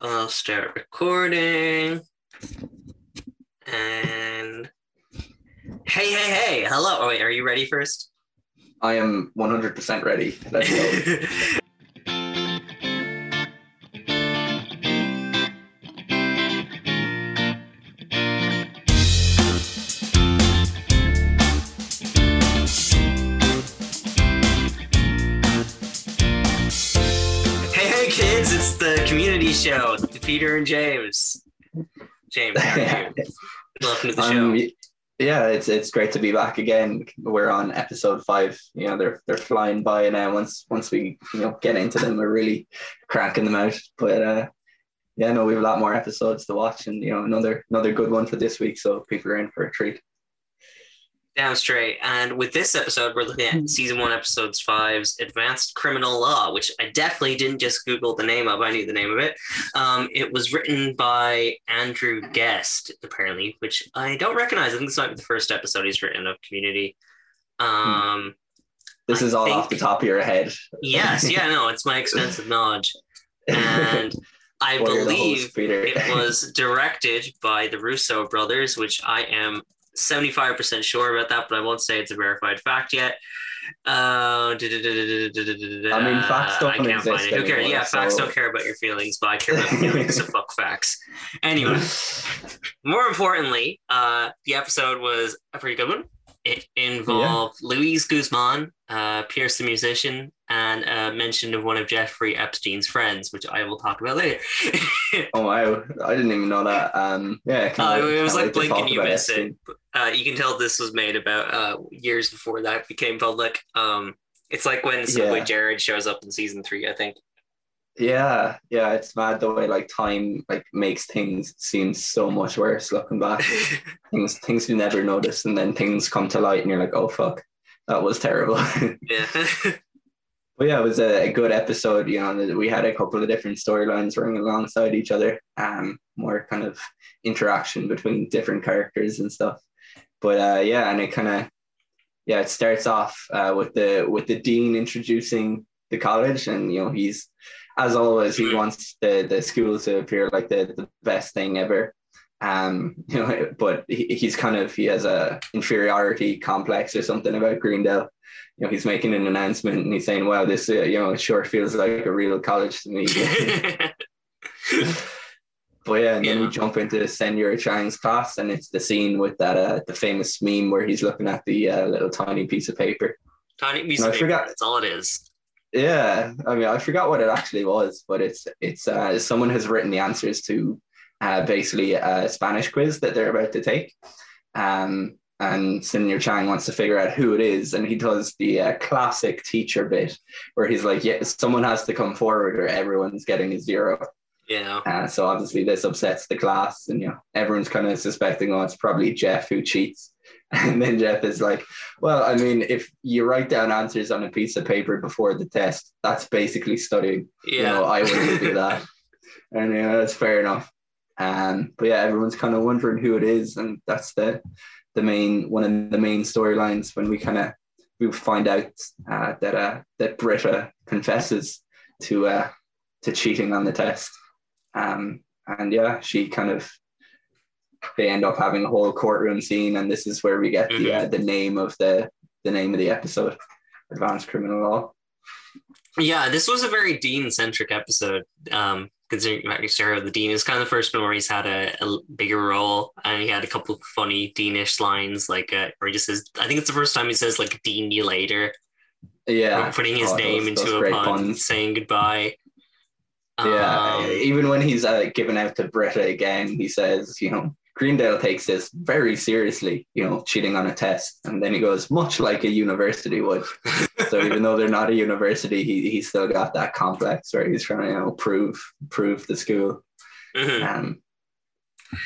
I'll start recording. And hey, hey, hey, hello. Oh, wait, are you ready first? I am 100% ready. show, the Peter and James. James, you? Welcome to the show. Um, yeah, it's it's great to be back again. We're on episode five. You know, they're they're flying by now. Once once we you know get into them, we're really cracking them out. But uh, yeah, no, we have a lot more episodes to watch, and you know another another good one for this week. So people are in for a treat. Damn straight. And with this episode, we're looking at season one, episodes five's Advanced Criminal Law, which I definitely didn't just Google the name of. I knew the name of it. Um, it was written by Andrew Guest, apparently, which I don't recognize. I think this might be the first episode he's written of Community. Um, This I is all think- off the top of your head. yes, yeah, no, it's my extensive knowledge. And I Well, you're the believe host, it was directed by the Russo brothers, which I am 75% sure about that, but I won't say it's a verified fact yet. Uh, I I mean, facts don't I can't exist find it. Who cares? Yeah, facts don't care about your feelings, but I care about feelings, so fuck facts. Anyway, more importantly, uh, the episode was a pretty good one. It involved Luis Guzman, uh, Pierce the musician, and a mention of one of Jeffrey Epstein's friends, which I will talk about later. oh wow, I didn't even know that. Um, yeah, Uh, wait- it was like blink and you miss it. Uh, you can tell this was made about uh, years before that became public. Um, it's like when Subway Yeah. Jared shows up in season three, I think. Yeah, yeah, it's mad the way like time like makes things seem so much worse looking back. things things you never notice, and then things come to light, and you're like, oh fuck, that was terrible. yeah. but yeah, it was a, a good episode. You know, we had a couple of different storylines running alongside each other. Um, more kind of interaction between different characters and stuff. But uh, yeah, and it kind of yeah, it starts off uh, with the with the dean introducing the college, and you know he's as always he wants the the school to appear like the the best thing ever. Um, you know, but he, he's kind of he has a inferiority complex or something about Greendale. You know, he's making an announcement and he's saying, "Wow, this uh, you know it sure feels like a real college to me." But yeah, and then Yeah. we jump into Senor Chang's class, and it's the scene with that uh, the famous meme where he's looking at the uh, little tiny piece of paper. Tiny piece of I paper. forgot. That's all it is. Yeah, I mean, I forgot what it actually was, but it's it's uh, someone has written the answers to uh, basically a Spanish quiz that they're about to take, um, and Senor Chang wants to figure out who it is, and he does the uh, classic teacher bit where he's like, "Yeah, someone has to come forward, or everyone's getting a zero. Yeah. Uh, so obviously this upsets the class, and you know everyone's kind of suspecting, oh, it's probably Jeff who cheats. And then Jeff is like, well, I mean, if you write down answers on a piece of paper before the test, that's basically studying. Yeah. You know, I wouldn't do that. And yeah, that's fair enough. Um, but yeah, everyone's kind of wondering who it is, and that's the the main one of the main storylines when we kind of we find out uh, that uh, that Britta confesses to uh, to cheating on the test. Um, and yeah, she kind of they end up having a whole courtroom scene, and this is where we get the uh, the name of the the name of the episode, Advanced Criminal Law. Yeah, this was a very Dean centric episode. Um, considering he's Sarah the Dean is kind of the first one where he's had a, a bigger role, and he had a couple of funny Deanish lines, like uh, where he just says, "I think it's the first time he says like Dean you later," Yeah, putting his Oh, name those- those into a pun, puns. saying goodbye. Yeah, Um, even when he's uh, given out to Britta again, he says, you know, Greendale takes this very seriously, you know, cheating on a test. And then he goes, much like a university would. so even though they're not a university, he, he's still got that complex where he's trying to, you know, prove prove the school. mhm. Um,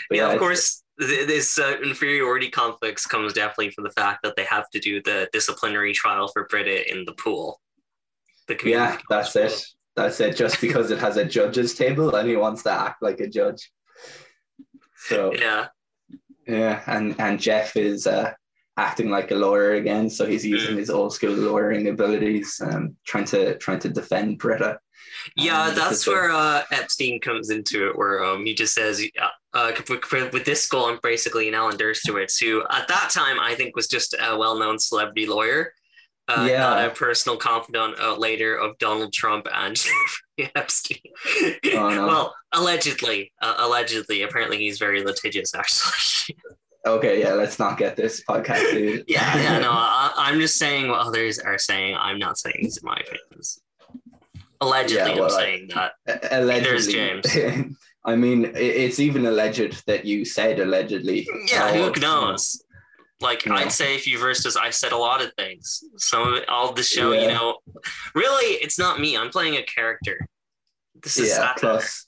but yeah, of course, th- this uh, inferiority complex comes definitely from the fact that they have to do the disciplinary trial for Britta in the pool. The Yeah, that's college it. That's it. Just because it has a judge's table and he wants to act like a judge. So. Yeah. Yeah, and and Jeff is uh, acting like a lawyer again. So he's using his old school lawyering abilities, um, trying to trying to defend Britta. Yeah, Um, that's where uh, Epstein comes into it, where um, he just says, uh, uh, with, with this goal, I'm basically an Alan Dershowitz, who at that time I think was just a well known celebrity lawyer, uh, Yeah. not a personal confidant uh, later of Donald Trump and Jeffrey Epstein. Oh, no. Well, allegedly, uh, allegedly, apparently he's very litigious, actually. Okay, yeah, let's not get this podcast. Dude. yeah, yeah, no, I, I'm just saying what others are saying. I'm not saying these are my opinions. Allegedly, Yeah, well, I'm saying that. allegedly. James. I mean, it's even alleged that you said allegedly. Yeah, who knows? Like Yeah. I'd say if you versus I've said a lot of things. Some of it, all the show, you know, really it's not me. I'm playing a character. This is Yeah, satire. plus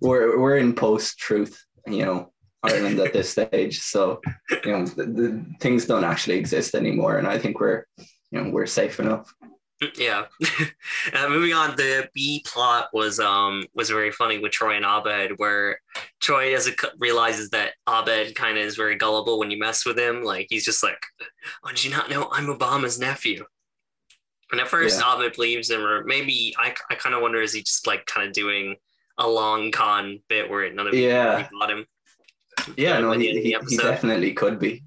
we're we're in post truth, you know, Ireland at this stage. So you know, the, the things don't actually exist anymore, and I think we're you know we're safe enough. Yeah. uh, moving on, the B plot was um was very funny with Troy and Abed, where Troy doesn't c- realizes that Abed kind of is very gullible when you mess with him. Like he's just like, "Oh, did you not know I'm Obama's nephew?" And at first, Yeah. Abed believes him, or maybe I I kind of wonder is he just like kind of doing a long con bit where none of Yeah. got him. Yeah, no, he, he, he definitely could be.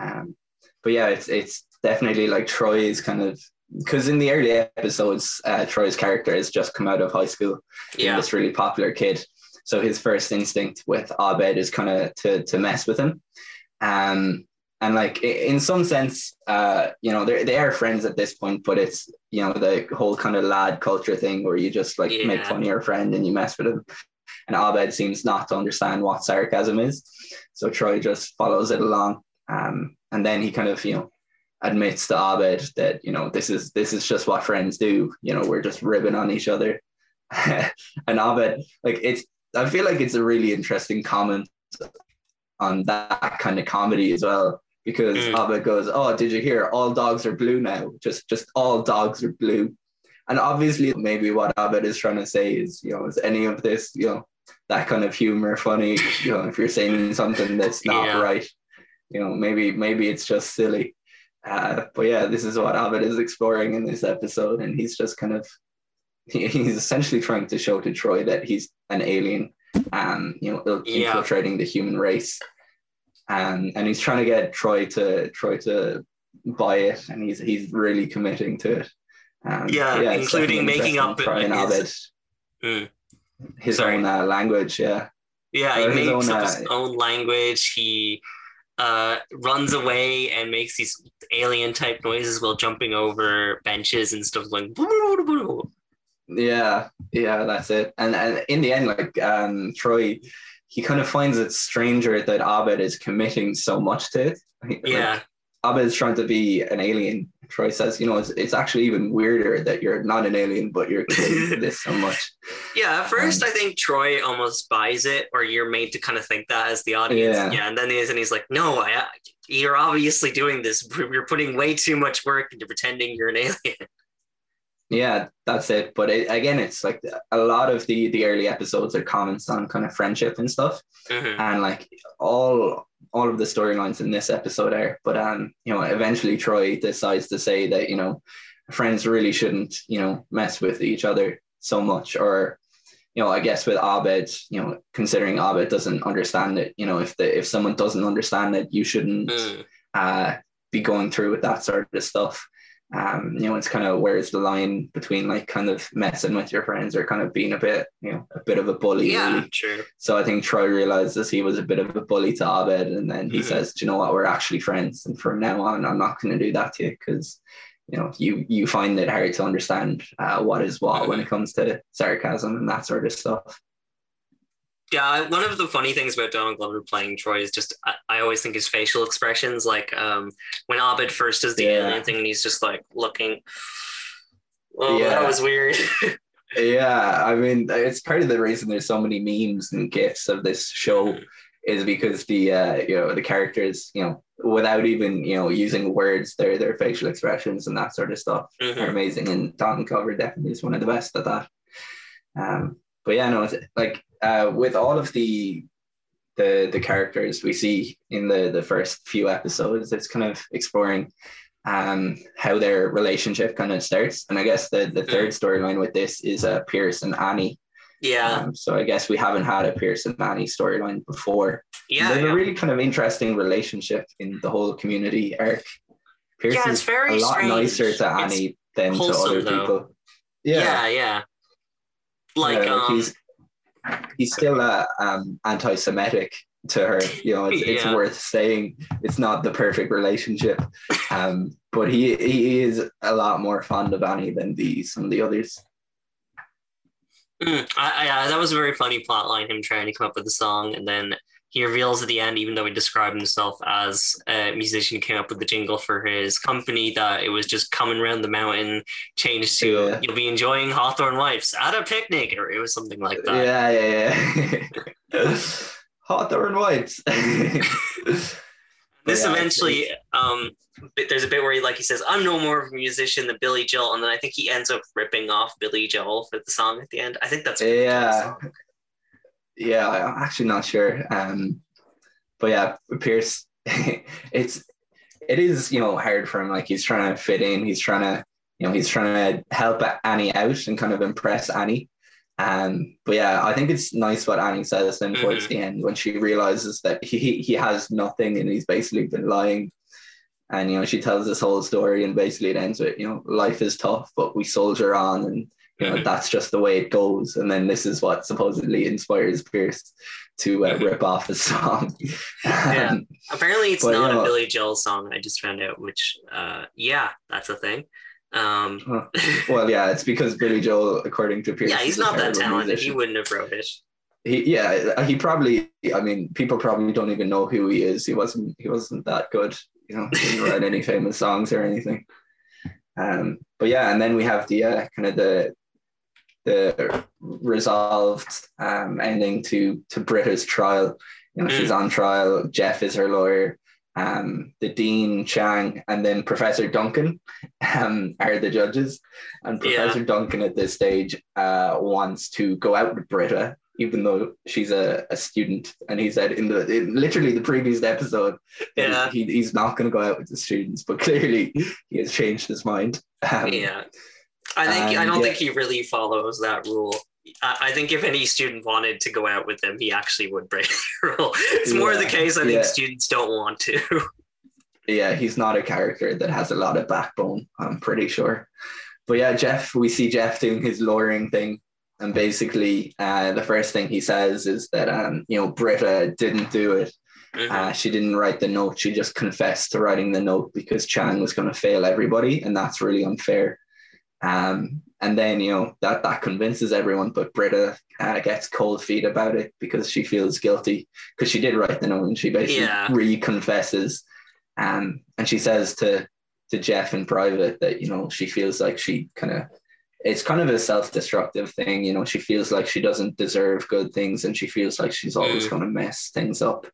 Um, but yeah, it's it's definitely like Troy is kind of because in the early episodes, uh, Troy's character has just come out of high school, Yeah, this really popular kid. So his first instinct with Abed is kind of to to mess with him. Um, and like in some sense, uh, you know, they they are friends at this point, but it's you know the whole kind of lad culture thing where you just like make fun of your friend and you mess with him. And Abed seems not to understand what sarcasm is, so Troy just follows it along. Um, and then he kind of you know admits to Abed that you know this is this is just what friends do. You know, we're just ribbing on each other. and Abed, like it's, I feel like it's a really interesting comment on that kind of comedy as well. Because Mm. Abed goes, "Oh, did you hear? All dogs are blue now. Just, just all dogs are blue." And obviously, maybe what Abed is trying to say is, you know, is any of this, you know, that kind of humor funny? You know, if you're saying something that's not Yeah. right, you know, maybe, maybe it's just silly. Uh, but yeah, this is what Abed is exploring in this episode, and he's just kind of he's essentially trying to show to Troy that he's an alien, um, you know, Yeah. infiltrating the human race, um, and he's trying to get Troy to Troy to buy it, and he's he's really committing to it. Um, Yeah, it's including making up Troy and Abed, his- Mm. his Sorry. own uh, language. Yeah, Yeah, Or he makes own, up his uh, own language. He uh, runs away and makes these alien type noises while jumping over benches and stuff like. Yeah, yeah, that's it. And and in the end, like um, Troy, he kind of finds it stranger that Abed is committing so much to it. Like, Yeah, Abed is trying to be an alien. Troy says, you know, it's, it's actually even weirder that you're not an alien, but you're this so much. yeah. At first, Um, I think Troy almost buys it, or you're made to kind of think that as the audience. Yeah. Yeah, and then he's and he's like, "No, I, you're obviously doing this. You're putting way too much work into pretending you're an alien." Yeah, that's it. But it, again, it's like a lot of the the early episodes are comments on kind of friendship and stuff. Mhm. and like all all of the storylines in this episode are but um you know eventually troy decides to say that you know friends really shouldn't you know mess with each other so much or you know i guess with abed you know considering abed doesn't understand it you know if the if someone doesn't understand it you shouldn't Mm. uh be going through with that sort of stuff um you know it's kind of where's the line between like kind of messing with your friends or kind of being a bit you know a bit of a bully Yeah, really. true. So I think Troy realizes he was a bit of a bully to Abed, and then he Mhm. says, "Do you know what? We're actually friends, and from now on, I'm not going to do that to you because, you know, you you find it hard to understand uh, what is what when it comes to sarcasm and that sort of stuff." Yeah, one of the funny things about Donald Glover playing Troy is just I, I always think his facial expressions, like um, when Abed first does the Yeah. alien thing and he's just like looking. Oh, Yeah. that was weird. Yeah, I mean, it's part of the reason there's so many memes and gifs of this show is because the uh, you know the characters, you know, without even you know using words, their their facial expressions and that sort of stuff Mhm. are amazing, and Donald Glover definitely is one of the best at that. Um, but yeah, no, it's like uh, with all of the the the characters we see in the the first few episodes. It's kind of exploring um how their relationship kind of starts. And I guess the the third storyline with this is uh, Pierce and Annie. Yeah. Um, so I guess we haven't had a Pierce and Annie storyline before. Yeah. have yeah. a really kind of interesting relationship in the whole community arc. Pierce Yeah, it's is very a lot strange. nicer to It's Annie than to other though. people. yeah. Yeah. Like Yeah, um he's he's still uh, um, anti-Semitic to her. You know, it's, it's worth saying it's not the perfect relationship, um, but he he is a lot more fond of Annie than the some of the others. Mm, I, I, yeah, that was a very funny plot line, him trying to come up with a song, and then he reveals at the end, even though he described himself as a musician who came up with the jingle for his company, that it was just coming around the mountain, changed to Yeah. "You'll be enjoying Hawthorne Wipes at a picnic," or it was something like that. Yeah, yeah, yeah. Hawthorne Wipes. This Yeah, eventually, um, there's a bit where he, like, he says, "I'm no more of a musician than Billy Joel," and then I think he ends up ripping off Billy Joel for the song at the end. I think that's Yeah. Yeah, I'm actually not sure. Um, but yeah, Pierce, it's it is you know hard for him. Like he's trying to fit in. He's trying to you know he's trying to help Annie out and kind of impress Annie. Um, but yeah, I think it's nice what Annie says then towards Mhm. the end when she realizes that he he has nothing and he's basically been lying. And you know she tells this whole story and basically it ends with you know life is tough but we soldier on and you know that's just the way it goes and then this is what supposedly inspires Pierce to uh, rip off his song. Yeah. Um, Apparently, it's But, not yeah. a Billy Joel song. I just found out, which, uh, yeah, that's a thing. Um, well, yeah, it's because Billy Joel, according to Pierce, yeah, he's not that terrible talented. He wouldn't have wrote it. He, yeah, he probably. I mean, people probably don't even know who he is. He wasn't. He wasn't that good. You know, he didn't write any famous songs or anything. Um, but yeah, and then we have the uh, kind of the the resolved um, ending to to Britta's trial. You know, she's on trial. Jeff is her lawyer. Um, the dean Chang and then Professor Duncan um, are the judges, and Yeah. Professor Duncan at this stage uh, wants to go out with Britta, even though she's a, a student. And he said in the in literally the previous episode, Yeah. he, he's not going to go out with the students, but clearly he has changed his mind. Um, Yeah. I think I don't yeah. think he really follows that rule. I, I think if any student wanted to go out with him, he actually would break the rule. It's more the case I think yeah. students don't want to. yeah, he's not a character that has a lot of backbone, I'm pretty sure. But yeah, Jeff, we see Jeff doing his lawyering thing. And basically, uh, the first thing he says is that, um, you know, Britta didn't do it. Mhm. Uh, she didn't write the note. She just confessed to writing the note because Chang was going to fail everybody. And that's really unfair. Um, and then, you know, that, that convinces everyone. But Britta uh, gets cold feet about it because she feels guilty because she did write the note and she basically Yeah. reconfesses. Um, and she says to to Jeff in private that you know she feels like she kind of it's kind of a self-destructive thing. You know, she feels like she doesn't deserve good things, and she feels like she's always Mm. going to mess things up.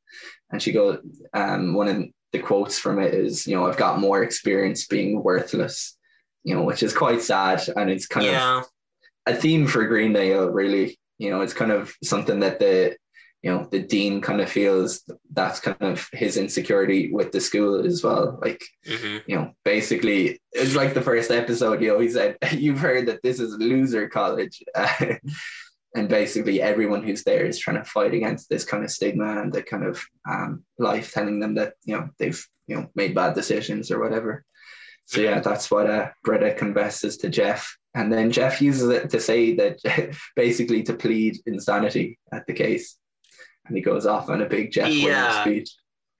And she goes, um, one of the quotes from it is, you know, I've got more experience being worthless. You know, which is quite sad, and it's kind of a theme for Greendale, really. You know, it's kind of something that the you know the dean kind of feels that's kind of his insecurity with the school as well. Like hmm you know, basically it's like the first episode. You know, he said, "You've heard that this is a loser college." And basically, everyone who's there is trying to fight against this kind of stigma and the kind of um, life telling them that you know they've you know made bad decisions or whatever. So yeah, that's what uh, Britta confesses to Jeff, and then Jeff uses it to say that basically to plead insanity at the case, and he goes off on a big Jeff Yeah. speech.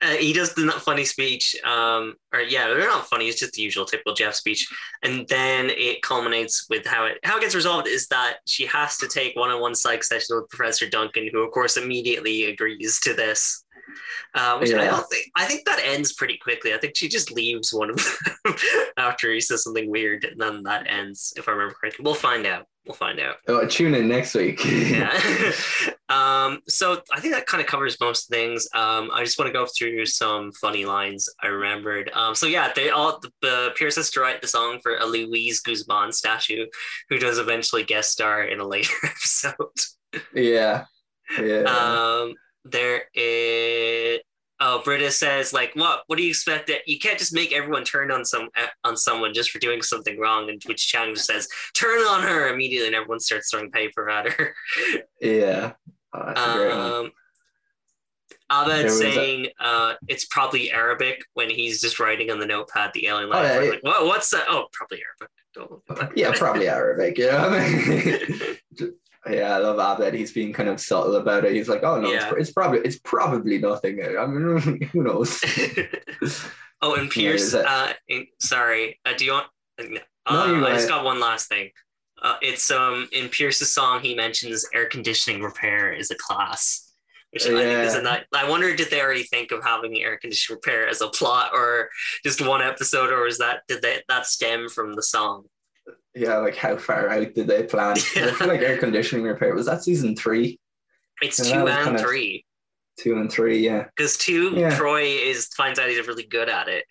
Uh, he does the not funny speech, um, or yeah, they're not funny. It's just the usual typical Jeff speech, and then it culminates with how it how it gets resolved is that she has to take one-on-one psych session with Professor Duncan, who of course immediately agrees to this. Uh, which I don't think I think that ends pretty quickly. I think she just leaves one of them after he says something weird, and then that ends. If I remember correctly, we'll find out. We'll find out Oh, tune in next week. yeah. um, so I think that kind of covers most things. Um, I just want to go through some funny lines I remembered. Um, so yeah, they all the, the Pierce has to write the song for a Luis Guzman statue, who does eventually guest star in a later episode. yeah, yeah. Um, there is oh Britta says like what what do you expect that you can't just make everyone turn on some on someone just for doing something wrong and which Chang says turn on her immediately and everyone starts throwing paper at her. Yeah. Oh, that's a great um, Abed was a- saying uh, it's probably Arabic when he's just writing on the notepad the alien Oh, language. yeah, like, what, what's that? Oh, probably Arabic. Don't- Yeah, probably Arabic. Yeah. yeah, I love Abed. He's being kind of subtle about it. He's like, oh no, Yeah. it's, it's probably it's probably nothing. I mean, who knows? oh, and Pierce. uh, in- sorry. Uh, do you want? Uh, no, I just got one last thing. Uh, it's um in Pierce's song. He mentions air conditioning repair is a class, which I think is a Yeah. nice. I wonder did they already think of having air conditioning repair as a plot or just one episode, or is that did they that stem from the song? Yeah, like how far out did they plan? I feel like air conditioning repair was that season three, It's And two and three two and three. Yeah. because two Yeah. Troy is finds out he's really good at it.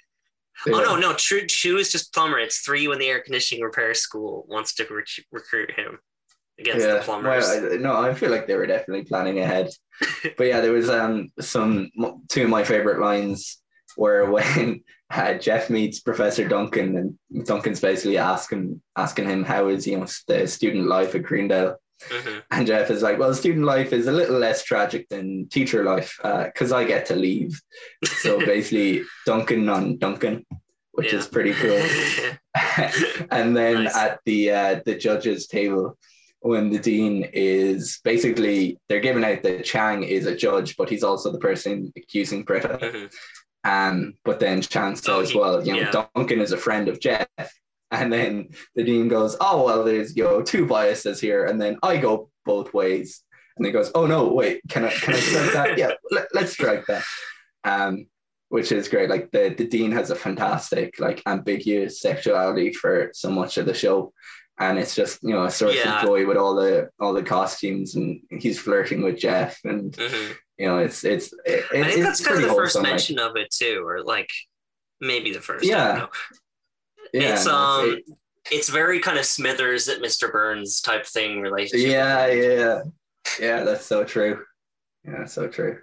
yeah. Oh no, no, true. Two is just plumber. It's three when the air conditioning repair school wants to rec- recruit him against the plumbers. Well, I, no, I feel like they were definitely planning ahead. but yeah, there was um some two of my favorite lines were when uh, Jeff meets Professor Duncan and Duncan's basically asking asking him how is you know the student life at Greendale, Mhm. and Jeff is like, well, student life is a little less tragic than teacher life because I get to leave. So basically, Duncan on Duncan, which is pretty cool. and then Nice. at the uh, the judges table when the dean is basically they're giving out that Chang is a judge, but he's also the person accusing Britta. Mhm. Um, but then says, Oh, well, you know, yeah. Duncan is a friend of Jeff. And then the dean goes, oh well, there's you know two biases here, and then I go both ways. And he goes, oh no, wait, can I can I strike that? Yeah, let, let's strike that. Um, which is great. Like the the dean has a fantastic like ambiguous sexuality for so much of the show, and it's just you know a source Yeah. of joy with all the all the costumes, and he's flirting with Jeff, and Mhm. you know it's it's it, I think it's that's kind of the first wholesome, like- mention of it too, or like maybe the first. Yeah. yeah, it's no, um, it- it's very kind of Smithers at Mr. Burns type thing relationship. yeah, yeah, yeah. That's so true. Yeah, so true.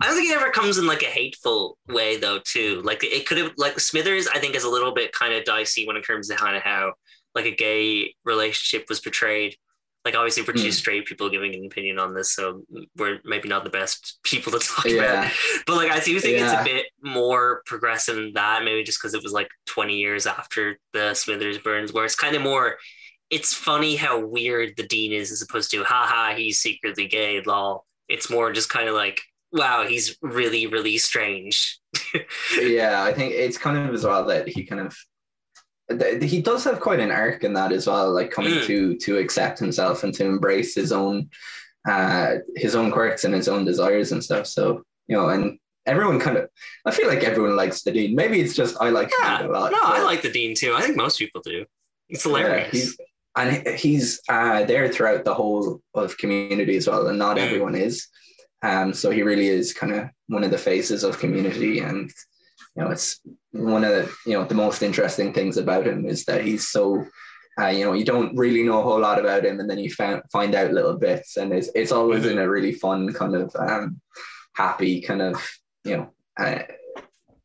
I don't think it ever comes in like a hateful way though, too. Like it could have like Smithers, I think, is a little bit kind of dicey when it comes to kind of how like a gay relationship was portrayed. Like obviously we're two Hmm. straight people giving an opinion on this, so we're maybe not the best people to talk about. Yeah, But like I do think Yeah. it's a bit more progressive than that, maybe just because it was like 20 years after the Smithers Burns, where it's kind of more it's funny how weird the dean is as opposed to haha, he's secretly gay, lol. It's more just kind of like, wow, he's really, really strange. yeah. I think it's kind of as well that he kind of he does have quite an arc in that as well, like coming Mm. to to accept himself and to embrace his own uh his own quirks and his own desires and stuff. So you know, and everyone kind of I feel like everyone likes the dean. Maybe it's just I like Yeah, him a lot. no, I like the dean too. I think most people do. It's Yeah, hilarious. he's, and he's uh, there throughout the whole of community as well, and not Mm. everyone is. Um, so he really is kind of one of the faces of community, and you know, it's one of the you know the most interesting things about him is that he's so. Uh, you know, you don't really know a whole lot about him, and then you find find out little bits, and it's it's always in a really fun kind of um, happy kind of you know uh,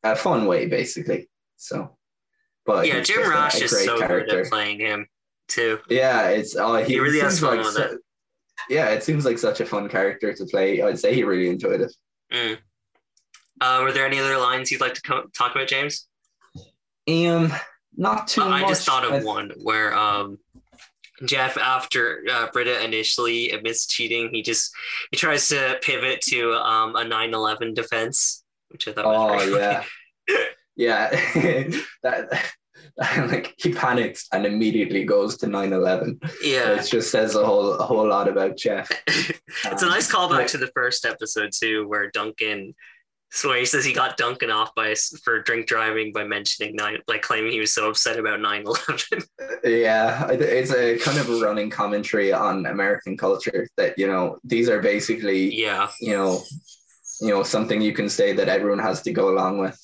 a fun way, basically. So, but yeah, Jim just a- a is great so good at playing him too. Yeah, it's oh, he, He really has fun like with su- Yeah, it seems like such a fun character to play. I'd say he really enjoyed it. Mm. Uh, were there any other lines you'd like to co- talk about, James? Um, not too Uh, much. I just thought of one where um, Jeff, after uh, Britta initially admits cheating, he just he tries to pivot to um, a 9/11 defense, which I thought was Oh yeah, yeah. that like he panics and immediately goes to 9-11. funny. yeah. It just says a whole a whole lot about Jeff. it's a nice callback like- to the first episode too, where Duncan. So he says he got Duncan off by for drink driving by mentioning nine, like claiming he was so upset about 9/11. Yeah, it's a kind of a running commentary on American culture that you know these are basically yeah, you know you know something you can say that everyone has to go along with.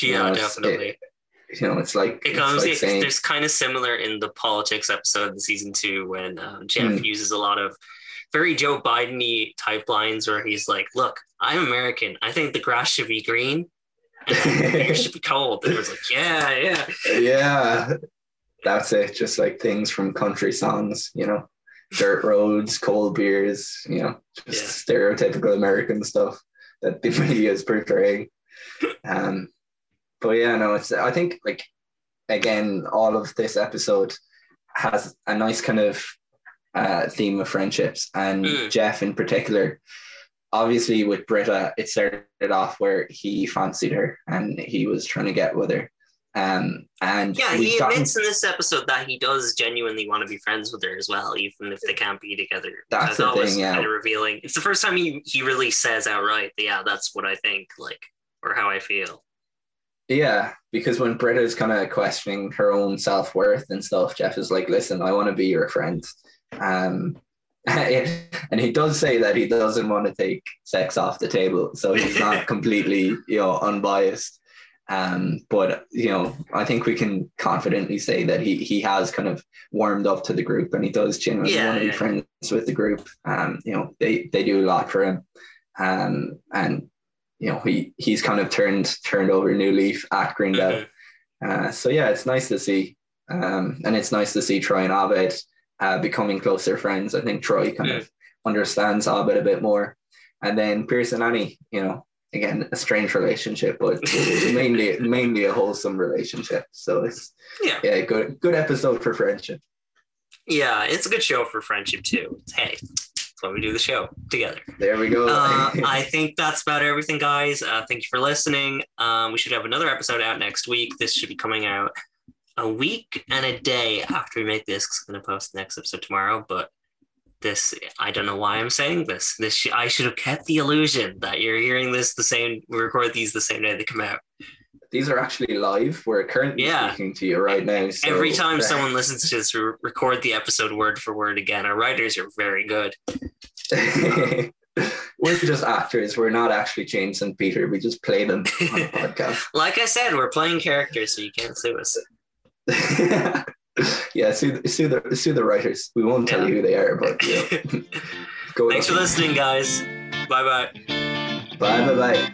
yeah, know, it's- definitely. You know, it's like It comes. like saying there's kind of similar in the politics episode in season two when um, Jeff Mm. uses a lot of very Joe Biden type lines where he's like, "Look, I'm American. I think the grass should be green, beer should be cold." And it was like, "Yeah, yeah, yeah." That's it. Just like things from country songs, you know, dirt roads, cold beers, you know, just yeah. stereotypical American stuff that the media is portraying. Um, but yeah, no, it's. I think like again, all of this episode has a nice kind of uh, theme of friendships, and mm. Jeff in particular. Obviously, with Britta, it started off where he fancied her and he was trying to get with her. Um, and yeah, he admits in this episode that he does genuinely want to be friends with her as well, even if they can't be together. That's the thing, yeah. Kind of revealing. It's the first time he he really says outright, "Yeah, that's what I think," like or how I feel. Yeah, because when Britta's kind of questioning her own self worth and stuff, Jeff is like, "Listen, I want to be your friend." Um, and he does say that he doesn't want to take sex off the table, so he's not completely, you know, unbiased. Um, but you know, I think we can confidently say that he he has kind of warmed up to the group, and he does genuinely yeah, want to be yeah. friends with the group. Um, you know, they they do a lot for him, um, and you know he he's kind of turned turned over a new leaf at Greendale. Mm-hmm. Uh, so yeah, it's nice to see, um, and it's nice to see Troy and Abed uh, becoming closer friends. I think Troy kind of understands Abed a bit more, and then Pierce and Annie, you know, again a strange relationship, but mainly mainly a wholesome relationship. So it's yeah, yeah, good good episode for friendship. Yeah, it's a good show for friendship too. Hey, that's why we do the show together. There we go. uh, I think that's about everything, guys. Uh, thank you for listening. Um, we should have another episode out next week. This should be coming out a week and a day after we make this. I'm going to post the next episode tomorrow, but this I don't know why I'm saying this. This sh- I should have kept the illusion that you're hearing this the same. We record these the same day they come out. These are actually live. We're currently yeah. speaking to you right now. So Every time someone listens to this, we record the episode word for word again. Our writers are very good. we're just actors. We're not actually James and Peter. We just play them on the podcast. like I said, we're playing characters, so you can't sue us. yeah, sue, sue the sue the writers. We won't tell yeah. you who they are, but yeah. Thanks for listening, guys. Bye bye. Bye bye bye.